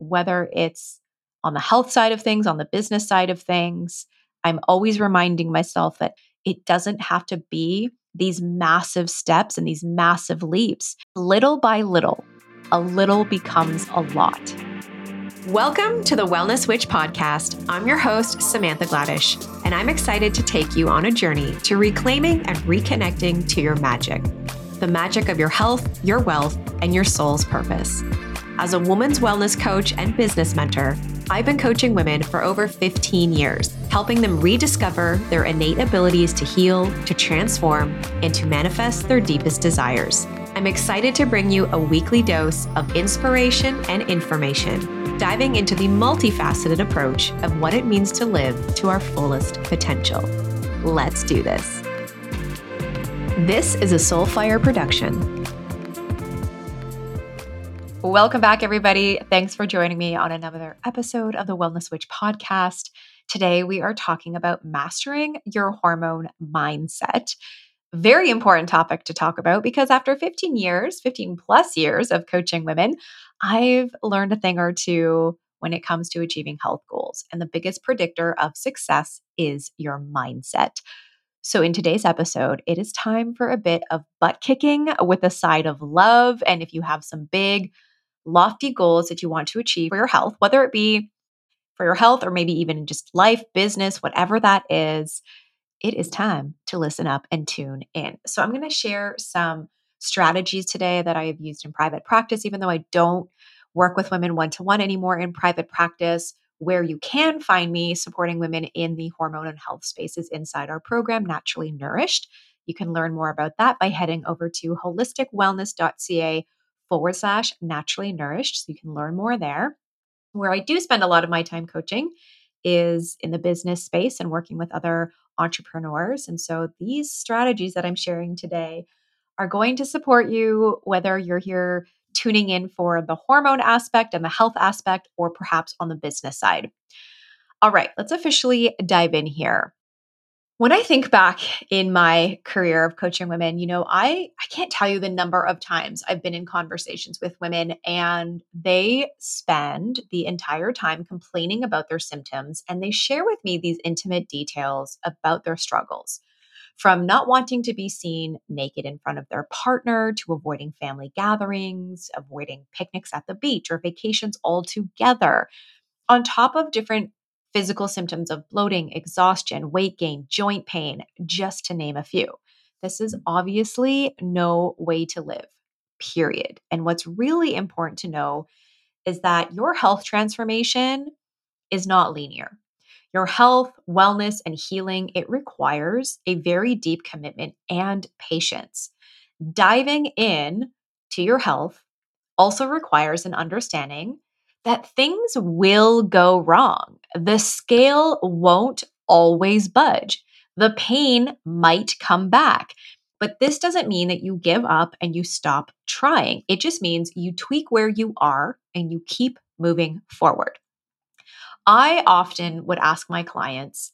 whether it's on the health side of things, on the business side of things. I'm always reminding myself that it doesn't have to be these massive steps and these massive leaps. Little by little, a little becomes a lot. Welcome to the Wellness Witch podcast. I'm your host, Samantha Gladish, and I'm excited to take you on a journey to reclaiming and reconnecting to your magic the magic of your health, your wealth, and your soul's purpose. As a woman's wellness coach and business mentor, I've been coaching women for over 15 years, helping them rediscover their innate abilities to heal, to transform, and to manifest their deepest desires. I'm excited to bring you a weekly dose of inspiration and information, diving into the multifaceted approach of what it means to live to our fullest potential. Let's do this. This is a Soulfire production. Welcome back, everybody. Thanks for joining me on another episode of the Wellness Witch podcast. Today, we are talking about mastering your hormone mindset. Very important topic to talk about because after 15 years, 15 plus years of coaching women, I've learned a thing or two when it comes to achieving health goals. And the biggest predictor of success is your mindset. So, in today's episode, it is time for a bit of butt kicking with a side of love. And if you have some big, lofty goals that you want to achieve for your health, whether it be for your health or maybe even just life, business, whatever that is, it is time to listen up and tune in. So, I'm going to share some strategies today that I have used in private practice, even though I don't work with women one to one anymore in private practice. Where you can find me supporting women in the hormone and health spaces inside our program, Naturally Nourished. You can learn more about that by heading over to holisticwellness.ca forward slash naturally nourished. So you can learn more there. Where I do spend a lot of my time coaching is in the business space and working with other entrepreneurs. And so these strategies that I'm sharing today are going to support you whether you're here tuning in for the hormone aspect and the health aspect, or perhaps on the business side. All right, let's officially dive in here when I think back in my career of coaching women, you know, I I can't tell you the number of times I've been in conversations with women and they spend the entire time complaining about their symptoms and they share with me these intimate details about their struggles. From not wanting to be seen naked in front of their partner to avoiding family gatherings, avoiding picnics at the beach or vacations altogether, on top of different physical symptoms of bloating, exhaustion, weight gain, joint pain, just to name a few. This is mm. obviously no way to live, period. And what's really important to know is that your health transformation is not linear. Your health, wellness, and healing, it requires a very deep commitment and patience. Diving in to your health also requires an understanding that things will go wrong. The scale won't always budge. The pain might come back. But this doesn't mean that you give up and you stop trying. It just means you tweak where you are and you keep moving forward. I often would ask my clients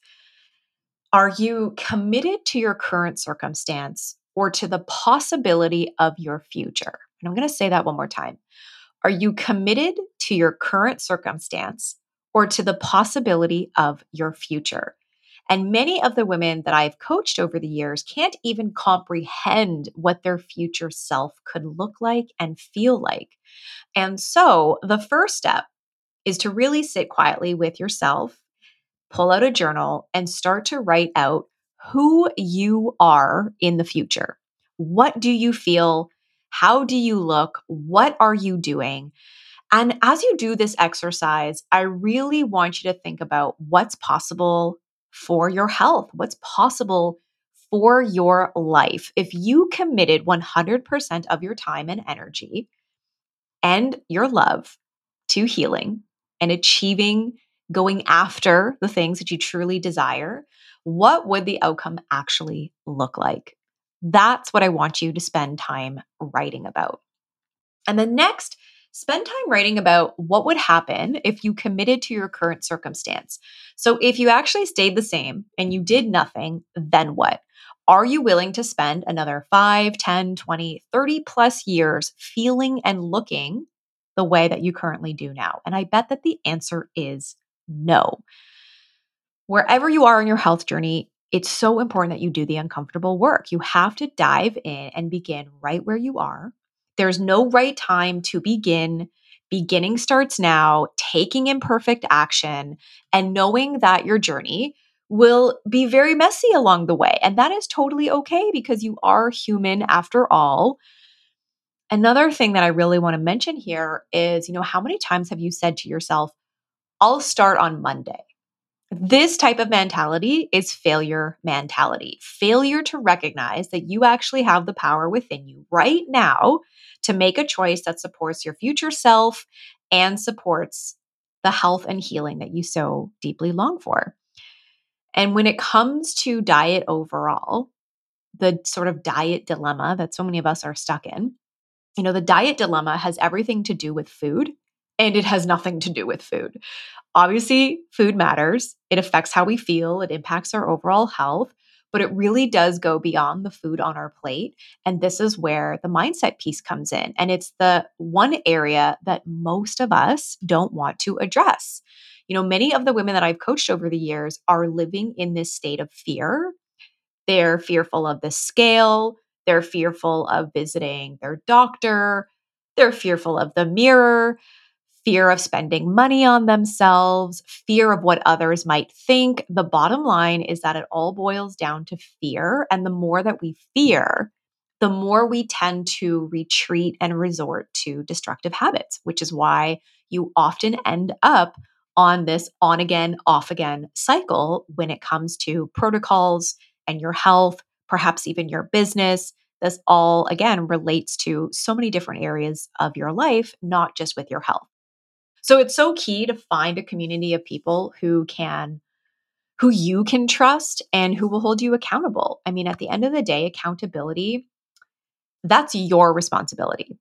Are you committed to your current circumstance or to the possibility of your future? And I'm going to say that one more time. Are you committed to your current circumstance or to the possibility of your future? And many of the women that I've coached over the years can't even comprehend what their future self could look like and feel like. And so the first step is to really sit quietly with yourself, pull out a journal, and start to write out who you are in the future. What do you feel how do you look? What are you doing? And as you do this exercise, I really want you to think about what's possible for your health, what's possible for your life. If you committed 100% of your time and energy and your love to healing and achieving, going after the things that you truly desire, what would the outcome actually look like? That's what I want you to spend time writing about. And then next, spend time writing about what would happen if you committed to your current circumstance. So, if you actually stayed the same and you did nothing, then what? Are you willing to spend another 5, 10, 20, 30 plus years feeling and looking the way that you currently do now? And I bet that the answer is no. Wherever you are in your health journey, it's so important that you do the uncomfortable work. You have to dive in and begin right where you are. There's no right time to begin. Beginning starts now, taking imperfect action and knowing that your journey will be very messy along the way. And that is totally okay because you are human after all. Another thing that I really want to mention here is, you know, how many times have you said to yourself, I'll start on Monday? This type of mentality is failure mentality. Failure to recognize that you actually have the power within you right now to make a choice that supports your future self and supports the health and healing that you so deeply long for. And when it comes to diet overall, the sort of diet dilemma that so many of us are stuck in, you know, the diet dilemma has everything to do with food and it has nothing to do with food. Obviously, food matters. It affects how we feel, it impacts our overall health, but it really does go beyond the food on our plate. And this is where the mindset piece comes in. And it's the one area that most of us don't want to address. You know, many of the women that I've coached over the years are living in this state of fear. They're fearful of the scale, they're fearful of visiting their doctor, they're fearful of the mirror, fear of spending money on themselves, fear of what others might think. The bottom line is that it all boils down to fear. And the more that we fear, the more we tend to retreat and resort to destructive habits, which is why you often end up on this on again, off again cycle when it comes to protocols and your health, perhaps even your business. This all, again, relates to so many different areas of your life, not just with your health. So it's so key to find a community of people who can who you can trust and who will hold you accountable. I mean, at the end of the day, accountability that's your responsibility.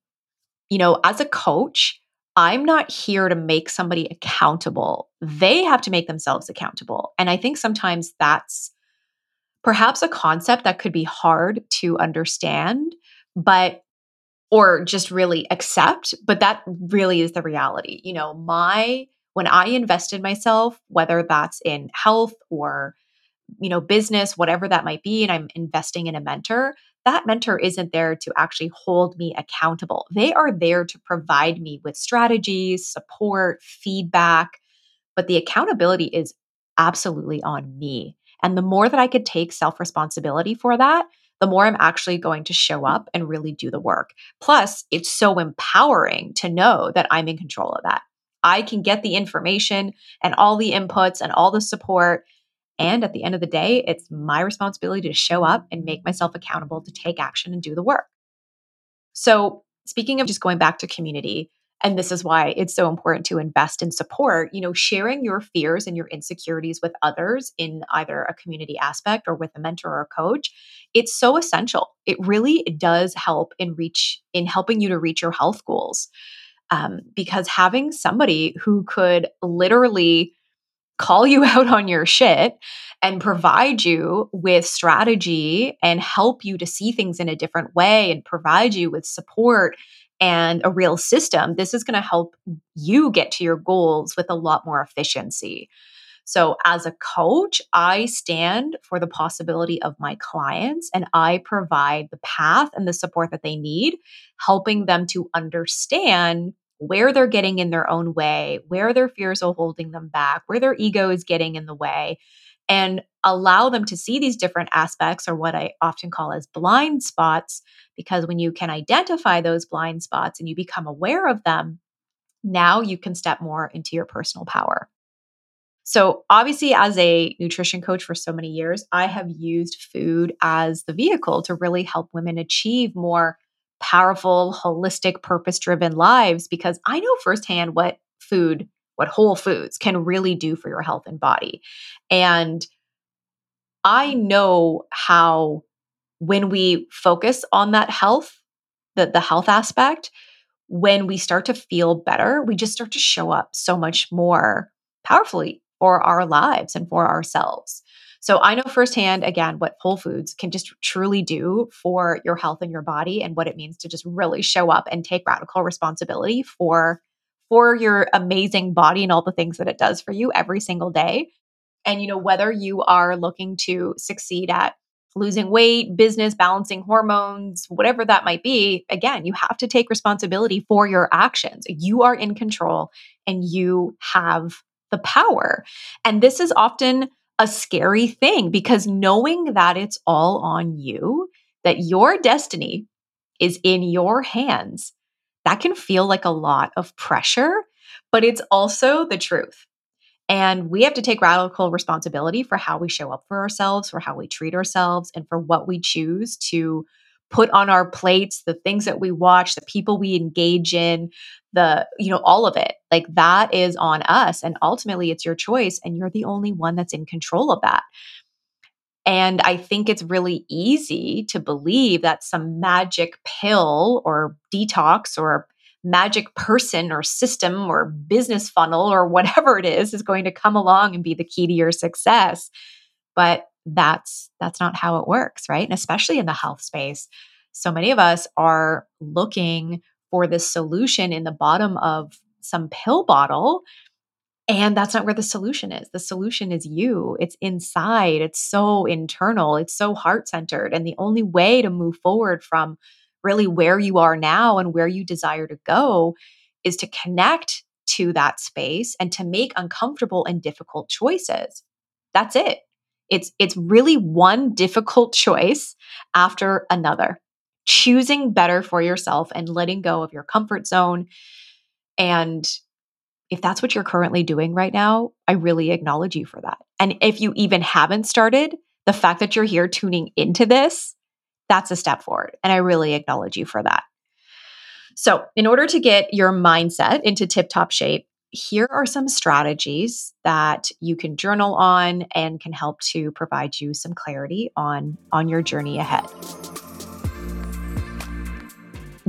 You know, as a coach, I'm not here to make somebody accountable. They have to make themselves accountable. And I think sometimes that's perhaps a concept that could be hard to understand, but or just really accept, but that really is the reality. You know, my when I invest in myself, whether that's in health or you know, business, whatever that might be, and I'm investing in a mentor, that mentor isn't there to actually hold me accountable. They are there to provide me with strategies, support, feedback, but the accountability is absolutely on me. And the more that I could take self responsibility for that, the more I'm actually going to show up and really do the work. Plus, it's so empowering to know that I'm in control of that. I can get the information and all the inputs and all the support. And at the end of the day, it's my responsibility to show up and make myself accountable to take action and do the work. So, speaking of just going back to community, and this is why it's so important to invest in support you know sharing your fears and your insecurities with others in either a community aspect or with a mentor or a coach it's so essential. It really does help in reach in helping you to reach your health goals um, because having somebody who could literally call you out on your shit and provide you with strategy and help you to see things in a different way and provide you with support and a real system, this is going to help you get to your goals with a lot more efficiency. So, as a coach, I stand for the possibility of my clients and I provide the path and the support that they need, helping them to understand where they're getting in their own way, where their fears are holding them back, where their ego is getting in the way, and allow them to see these different aspects or what I often call as blind spots. Because when you can identify those blind spots and you become aware of them, now you can step more into your personal power. So, obviously, as a nutrition coach for so many years, I have used food as the vehicle to really help women achieve more powerful, holistic, purpose driven lives because I know firsthand what food what whole foods can really do for your health and body. And I know how when we focus on that health, the, the health aspect, when we start to feel better, we just start to show up so much more powerfully for our lives and for ourselves. So I know firsthand, again, what Whole Foods can just truly do for your health and your body and what it means to just really show up and take radical responsibility for for your amazing body and all the things that it does for you every single day. And, you know, whether you are looking to succeed at losing weight, business, balancing hormones, whatever that might be, again, you have to take responsibility for your actions. You are in control and you have the power. And this is often a scary thing because knowing that it's all on you, that your destiny is in your hands, that can feel like a lot of pressure, but it's also the truth. And we have to take radical responsibility for how we show up for ourselves, for how we treat ourselves, and for what we choose to put on our plates, the things that we watch, the people we engage in, the, you know, all of it. Like that is on us. And ultimately, it's your choice. And you're the only one that's in control of that. And I think it's really easy to believe that some magic pill or detox or magic person or system or business funnel or whatever it is is going to come along and be the key to your success. But that's that's not how it works, right? And especially in the health space, so many of us are looking for this solution in the bottom of some pill bottle and that's not where the solution is. The solution is you. It's inside. It's so internal. It's so heart centered. And the only way to move forward from really where you are now and where you desire to go is to connect to that space and to make uncomfortable and difficult choices. That's it. It's it's really one difficult choice after another. Choosing better for yourself and letting go of your comfort zone and if that's what you're currently doing right now, I really acknowledge you for that. And if you even haven't started, the fact that you're here tuning into this, that's a step forward. And I really acknowledge you for that. So, in order to get your mindset into tip top shape, here are some strategies that you can journal on and can help to provide you some clarity on on your journey ahead.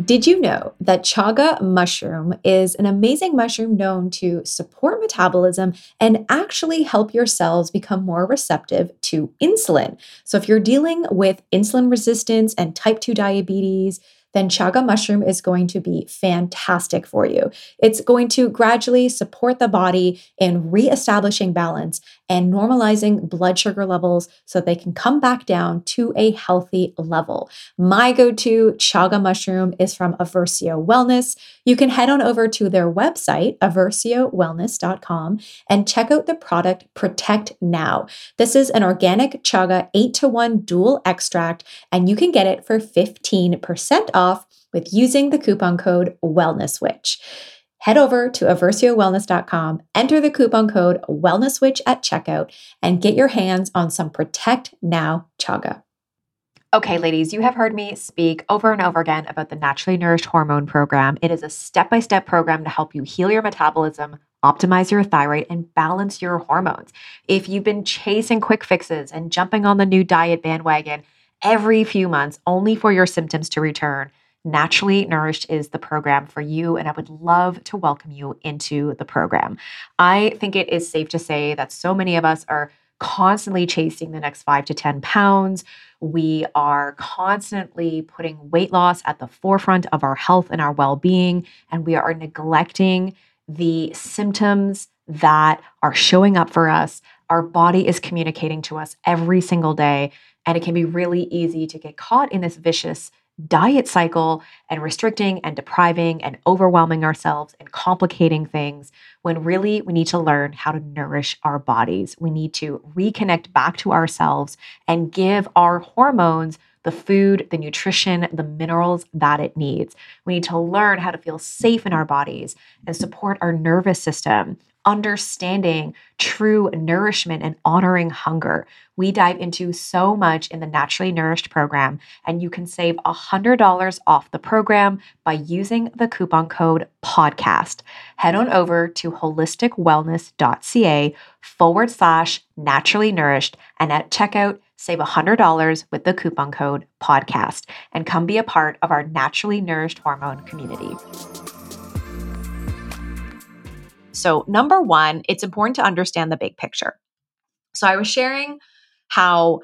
Did you know that chaga mushroom is an amazing mushroom known to support metabolism and actually help your cells become more receptive to insulin? So, if you're dealing with insulin resistance and type 2 diabetes, then chaga mushroom is going to be fantastic for you. It's going to gradually support the body in reestablishing balance and normalizing blood sugar levels so they can come back down to a healthy level. My go to chaga mushroom is from Eversio Wellness. You can head on over to their website, eversiowellness.com, and check out the product Protect Now. This is an organic chaga 8 to 1 dual extract, and you can get it for 15% off with using the coupon code WellnessWitch. Head over to eversiowellness.com, enter the coupon code WellnessWitch at checkout, and get your hands on some Protect Now Chaga. Okay, ladies, you have heard me speak over and over again about the Naturally Nourished Hormone Program. It is a step by step program to help you heal your metabolism, optimize your thyroid, and balance your hormones. If you've been chasing quick fixes and jumping on the new diet bandwagon every few months only for your symptoms to return, Naturally Nourished is the program for you, and I would love to welcome you into the program. I think it is safe to say that so many of us are constantly chasing the next five to 10 pounds. We are constantly putting weight loss at the forefront of our health and our well being, and we are neglecting the symptoms that are showing up for us. Our body is communicating to us every single day, and it can be really easy to get caught in this vicious diet cycle and restricting and depriving and overwhelming ourselves and complicating things when really we need to learn how to nourish our bodies. We need to reconnect back to ourselves and give our hormones the food, the nutrition, the minerals that it needs. We need to learn how to feel safe in our bodies and support our nervous system understanding true nourishment and honoring hunger. We dive into so much in the Naturally Nourished program, and you can save $100 off the program by using the coupon code PODCAST. Head on over to holisticwellness.ca forward slash naturally nourished, and at checkout, save $100 with the coupon code PODCAST and come be a part of our Naturally Nourished Hormone community. So, number one, it's important to understand the big picture. So, I was sharing how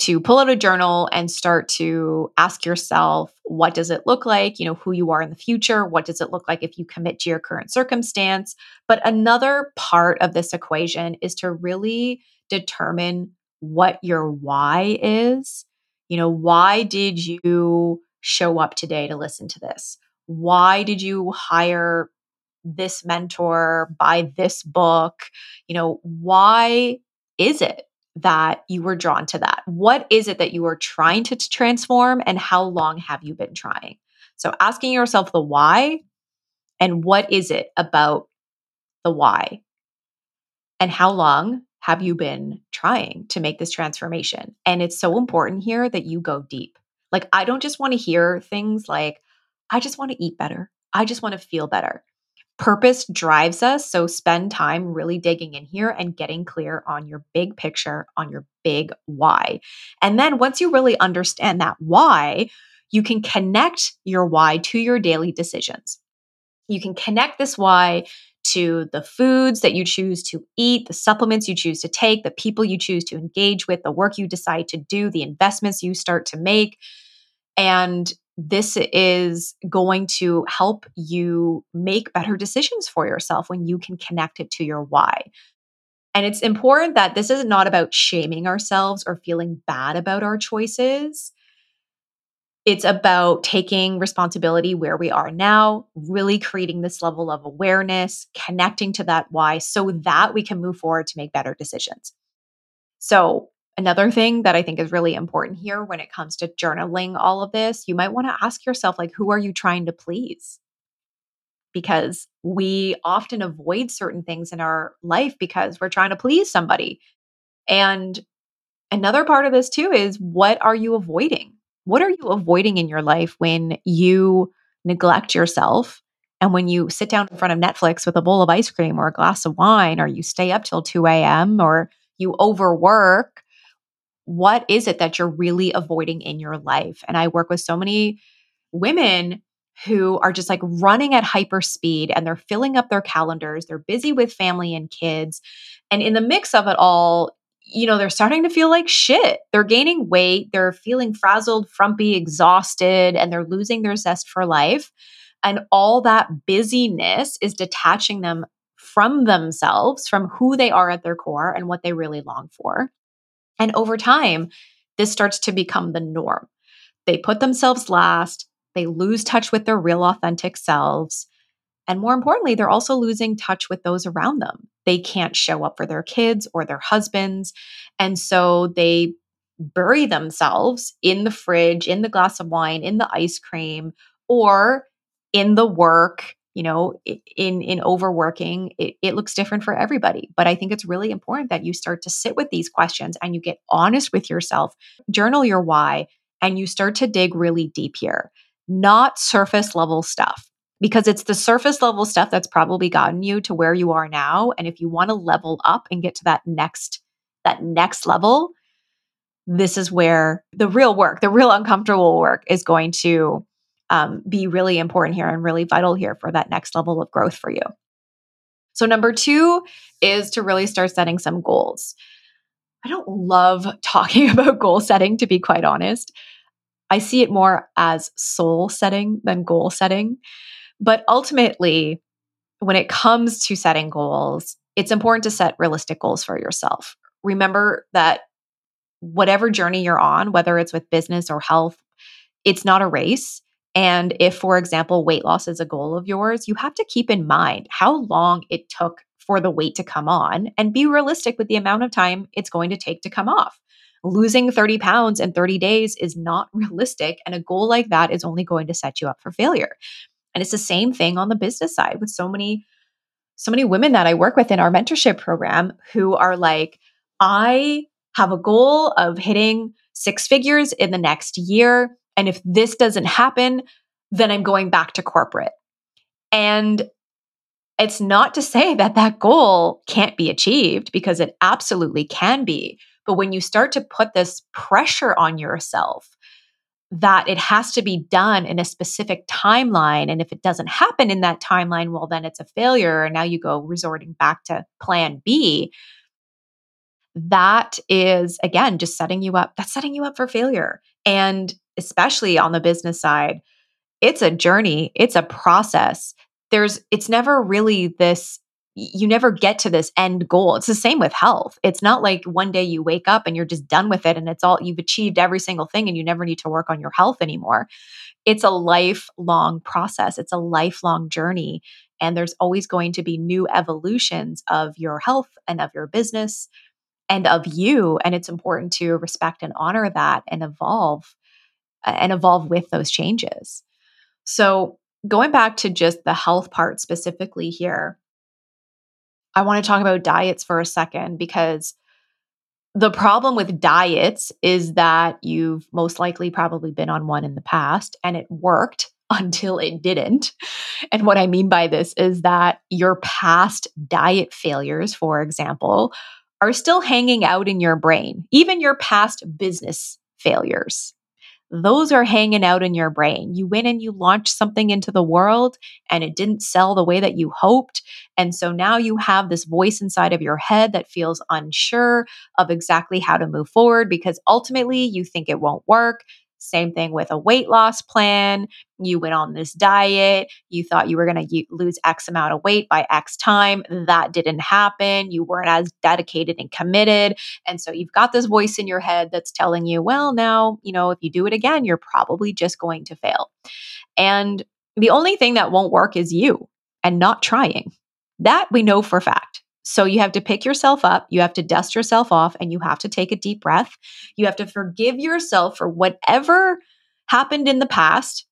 to pull out a journal and start to ask yourself what does it look like? You know who you are in the future. What does it look like if you commit to your current circumstance? But another part of this equation is to really determine what your why is. You know why did you show up today to listen to this? Why did you hire this mentor buy this book you know why is it that you were drawn to that? What is it that you are trying to transform and how long have you been trying? So asking yourself the why and what is it about the why? And how long have you been trying to make this transformation? And it's so important here that you go deep. Like, I don't just want to hear things like, I just want to eat better. I just want to feel better. Purpose drives us. So spend time really digging in here and getting clear on your big picture, on your big why. And then once you really understand that why, you can connect your why to your daily decisions. You can connect this why to the foods that you choose to eat, the supplements you choose to take, the people you choose to engage with, the work you decide to do, the investments you start to make. And this is going to help you make better decisions for yourself when you can connect it to your why. And it's important that this is not about shaming ourselves or feeling bad about our choices. It's about taking responsibility where we are now, really creating this level of awareness, connecting to that why so that we can move forward to make better decisions. So, Another thing that I think is really important here when it comes to journaling all of this, you might want to ask yourself, like, who are you trying to please? Because we often avoid certain things in our life because we're trying to please somebody. And another part of this, too, is what are you avoiding? What are you avoiding in your life when you neglect yourself and when you sit down in front of Netflix with a bowl of ice cream or a glass of wine, or you stay up till 2 a.m., or you overwork what is it that you're really avoiding in your life? And I work with so many women who are just like running at hyper speed and they're filling up their calendars. They're busy with family and kids. And in the mix of it all, you know, they're starting to feel like shit. They're gaining weight, they're feeling frazzled, frumpy, exhausted, and they're losing their zest for life. And all that busyness is detaching them from themselves, from who they are at their core and what they really long for. And over time, this starts to become the norm. They put themselves last, they lose touch with their real authentic selves. And more importantly, they're also losing touch with those around them. They can't show up for their kids or their husbands. And so they bury themselves in the fridge, in the glass of wine, in the ice cream, or in the work you know in in overworking it, it looks different for everybody but i think it's really important that you start to sit with these questions and you get honest with yourself journal your why and you start to dig really deep here. Not surface level stuff because it's the surface level stuff that's probably gotten you to where you are now and if you want to level up and get to that next that next level this is where the real work the real uncomfortable work is going to um, be really important here and really vital here for that next level of growth for you. So, number two is to really start setting some goals. I don't love talking about goal setting, to be quite honest. I see it more as soul setting than goal setting. But ultimately, when it comes to setting goals, it's important to set realistic goals for yourself. Remember that whatever journey you're on, whether it's with business or health, it's not a race. And if, for example, weight loss is a goal of yours, you have to keep in mind how long it took for the weight to come on and be realistic with the amount of time it's going to take to come off. Losing 30 pounds in 30 days is not realistic. And a goal like that is only going to set you up for failure. And it's the same thing on the business side with so many, so many women that I work with in our mentorship program who are like, I have a goal of hitting six figures in the next year. And if this doesn't happen, then I'm going back to corporate. And it's not to say that that goal can't be achieved because it absolutely can be. But when you start to put this pressure on yourself that it has to be done in a specific timeline, and if it doesn't happen in that timeline, well, then it's a failure. And now you go resorting back to plan B. that is again just setting you up that's setting you up for failure and especially on the business side it's a journey it's a process. There's it's never really this you never get to this end goal. It's the same with health. It's not like one day you wake up and you're just done with it and it's all you've achieved every single thing and you never need to work on your health anymore. It's a lifelong process. It's a lifelong journey and there's always going to be new evolutions of your health and of your business and of you. And it's important to respect and honor that and evolve and evolve with those changes. So, going back to just the health part specifically here, I want to talk about diets for a second because the problem with diets is that you've most likely probably been on one in the past and it worked until it didn't. And what I mean by this is that your past diet failures, for example, are still hanging out in your brain, even your past business failures those are hanging out in your brain. You went and you launched something into the world and it didn't sell the way that you hoped. And so now you have this voice inside of your head that feels unsure of exactly how to move forward because ultimately you think it won't work. Same thing with a weight loss plan. You went on this diet. You thought you were going to lose X amount of weight by X time. That didn't happen. You weren't as dedicated and committed. And so you've got this voice in your head that's telling you, well, now, you know, if you do it again, you're probably just going to fail. And the only thing that won't work is you and not trying. That we know for fact. So you have to pick yourself up, you have to dust yourself off, and you have to take a deep breath. You have to forgive yourself for whatever happened in the past.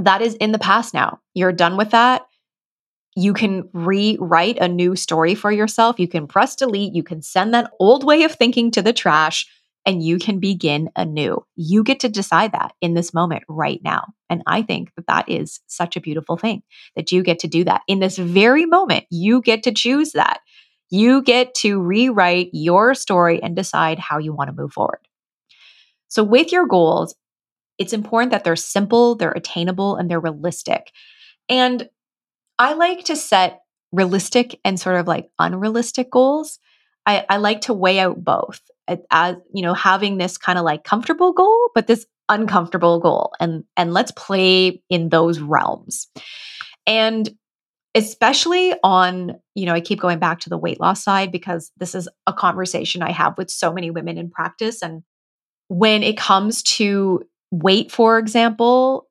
That is in the past now. You're done with that. You can rewrite a new story for yourself. You can press delete. You can send that old way of thinking to the trash and you can begin anew. You get to decide that in this moment right now. And I think that that is such a beautiful thing that you get to do that in this very moment. You get to choose that. You get to rewrite your story and decide how you want to move forward. So, with your goals, it's important that they're simple, they're attainable, and they're realistic. And I like to set realistic and sort of like unrealistic goals. I, I like to weigh out both as you know having this kind of like comfortable goal but this uncomfortable goal and and let's play in those realms. And especially on you know i keep going back to the weight loss side because this is a conversation i have with so many women in practice and when it comes to weight for example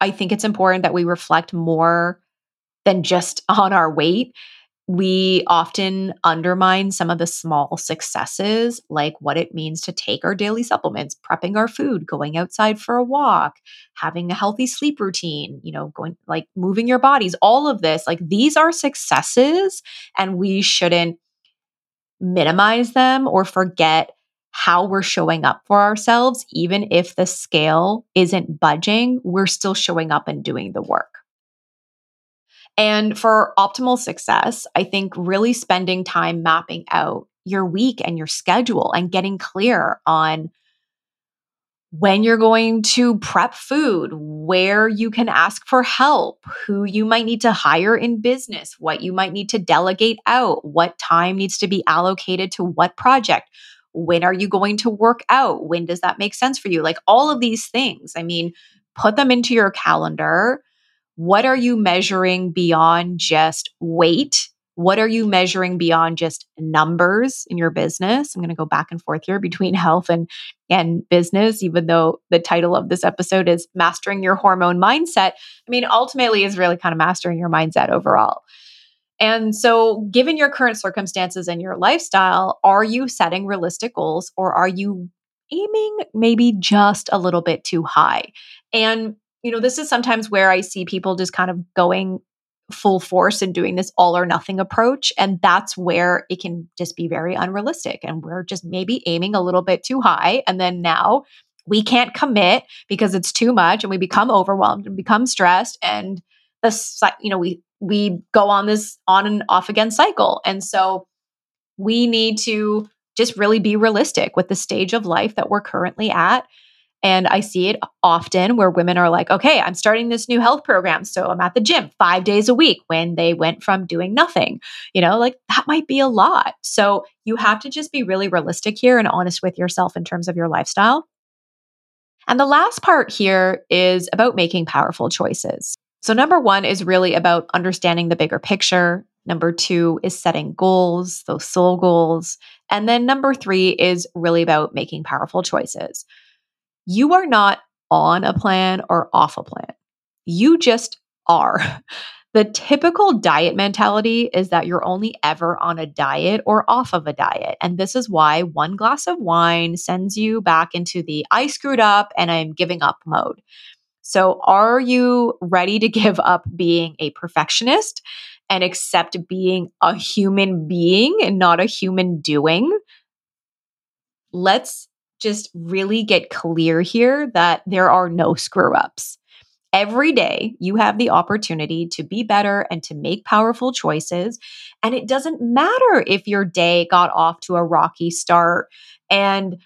i think it's important that we reflect more than just on our weight we often undermine some of the small successes, like what it means to take our daily supplements, prepping our food, going outside for a walk, having a healthy sleep routine, you know, going like moving your bodies, all of this. Like these are successes, and we shouldn't minimize them or forget how we're showing up for ourselves. Even if the scale isn't budging, we're still showing up and doing the work. And for optimal success, I think really spending time mapping out your week and your schedule and getting clear on when you're going to prep food, where you can ask for help, who you might need to hire in business, what you might need to delegate out, what time needs to be allocated to what project. When are you going to work out? When does that make sense for you? Like all of these things. I mean, put them into your calendar what are you measuring beyond just weight? What are you measuring beyond just numbers in your business? I'm going to go back and forth here between health and and business even though the title of this episode is mastering your hormone mindset. I mean ultimately is really kind of mastering your mindset overall. And so, given your current circumstances and your lifestyle, are you setting realistic goals or are you aiming maybe just a little bit too high? And you know, this is sometimes where I see people just kind of going full force and doing this all or nothing approach. And that's where it can just be very unrealistic. And we're just maybe aiming a little bit too high. And then now we can't commit because it's too much and we become overwhelmed and become stressed. And the, you know, we, we go on this on and off again cycle. And so we need to just really be realistic with the stage of life that we're currently at And I see it often where women are like, okay, I'm starting this new health program. So I'm at the gym five days a week when they went from doing nothing. You know, like that might be a lot. So you have to just be really realistic here and honest with yourself in terms of your lifestyle. And the last part here is about making powerful choices. So, number one is really about understanding the bigger picture. Number two is setting goals, those soul goals. And then number three is really about making powerful choices. You are not on a plan or off a plan, you just are. The typical diet mentality is that you're only ever on a diet or off of a diet. And this is why one glass of wine sends you back into the I screwed up and I'm giving up mode. So, are you ready to give up being a perfectionist and accept being a human being and not a human doing? Let's just really get clear here that there are no screw ups. Every day, you have the opportunity to be better and to make powerful choices. And it doesn't matter if your day got off to a rocky start and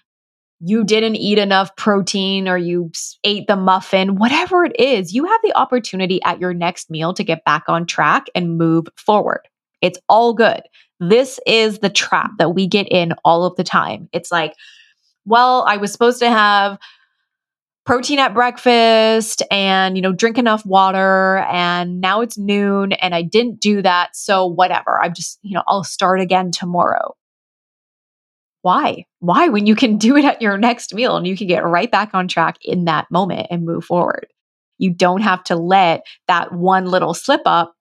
you didn't eat enough protein or you ate the muffin, whatever it is, you have the opportunity at your next meal to get back on track and move forward. It's all good. This is the trap that we get in all of the time. It's like, well, I was supposed to have protein at breakfast and you know drink enough water and now it's noon and I didn't do that so whatever I'm just you know I'll start again tomorrow why? Why when you can do it at your next meal and you can get right back on track in that moment and move forward? You don't have to let that one little slip up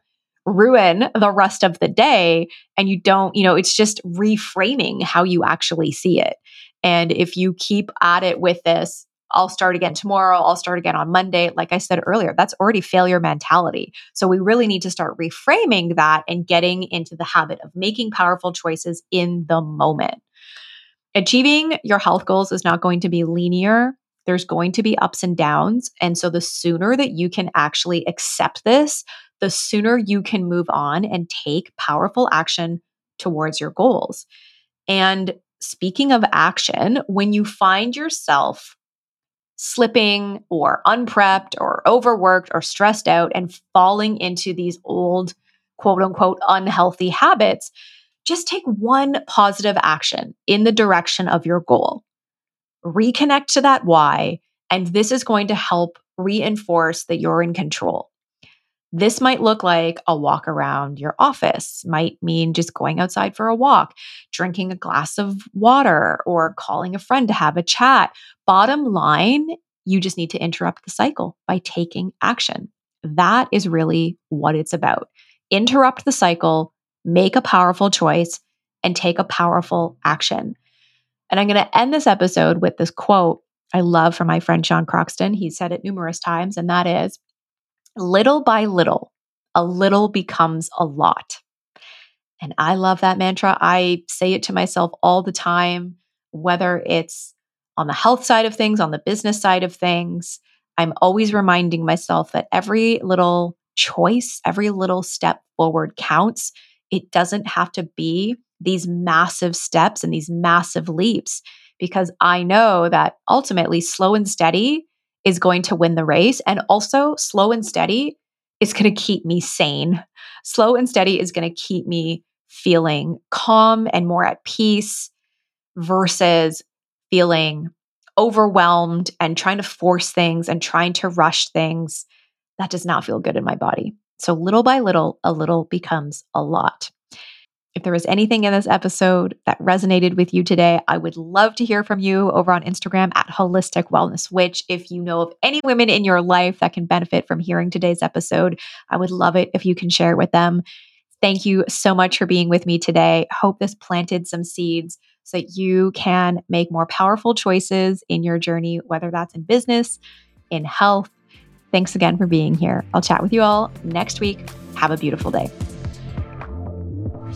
ruin the rest of the day. And you don't, you know, it's just reframing how you actually see it. And if you keep at it with this, I'll start again tomorrow, I'll start again on Monday. Like I said earlier, that's already failure mentality. So we really need to start reframing that and getting into the habit of making powerful choices in the moment. Achieving your health goals is not going to be linear. There's going to be ups and downs. And so the sooner that you can actually accept this, the sooner you can move on and take powerful action towards your goals. And speaking of action, when you find yourself slipping or unprepped or overworked or stressed out and falling into these old quote unquote unhealthy habits, just take one positive action in the direction of your goal. Reconnect to that why, and this is going to help reinforce that you're in control. This might look like a walk around your office, might mean just going outside for a walk, drinking a glass of water, or calling a friend to have a chat. Bottom line, you just need to interrupt the cycle by taking action. That is really what it's about. Interrupt the cycle, make a powerful choice, and take a powerful action. And I'm going to end this episode with this quote I love from my friend Sean Croxton. He said it numerous times, and that is little by little, a little becomes a lot. And I love that mantra. I say it to myself all the time, whether it's on the health side of things, on the business side of things. I'm always reminding myself that every little choice, every little step forward counts it doesn't have to be these massive steps and these massive leaps because I know that ultimately slow and steady is going to win the race. And also, slow and steady is going to keep me sane. Slow and steady is going to keep me feeling calm and more at peace versus feeling overwhelmed and trying to force things and trying to rush things. That does not feel good in my body. So, little by little, a little becomes a lot. If there was anything in this episode that resonated with you today, I would love to hear from you over on Instagram at Holistic Wellness Witch. If you know of any women in your life that can benefit from hearing today's episode, I would love it if you can share it with them. Thank you so much for being with me today. Hope this planted some seeds so that you can make more powerful choices in your journey, whether that's in business, in health, Thanks again for being here. I'll chat with you all next week. Have a beautiful day.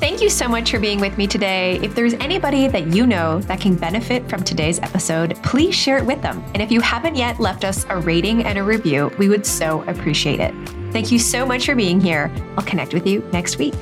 Thank you so much for being with me today. If there's anybody that you know that can benefit from today's episode, please share it with them. And if you haven't yet left us a rating and a review, we would so appreciate it. Thank you so much for being here. I'll connect with you next week.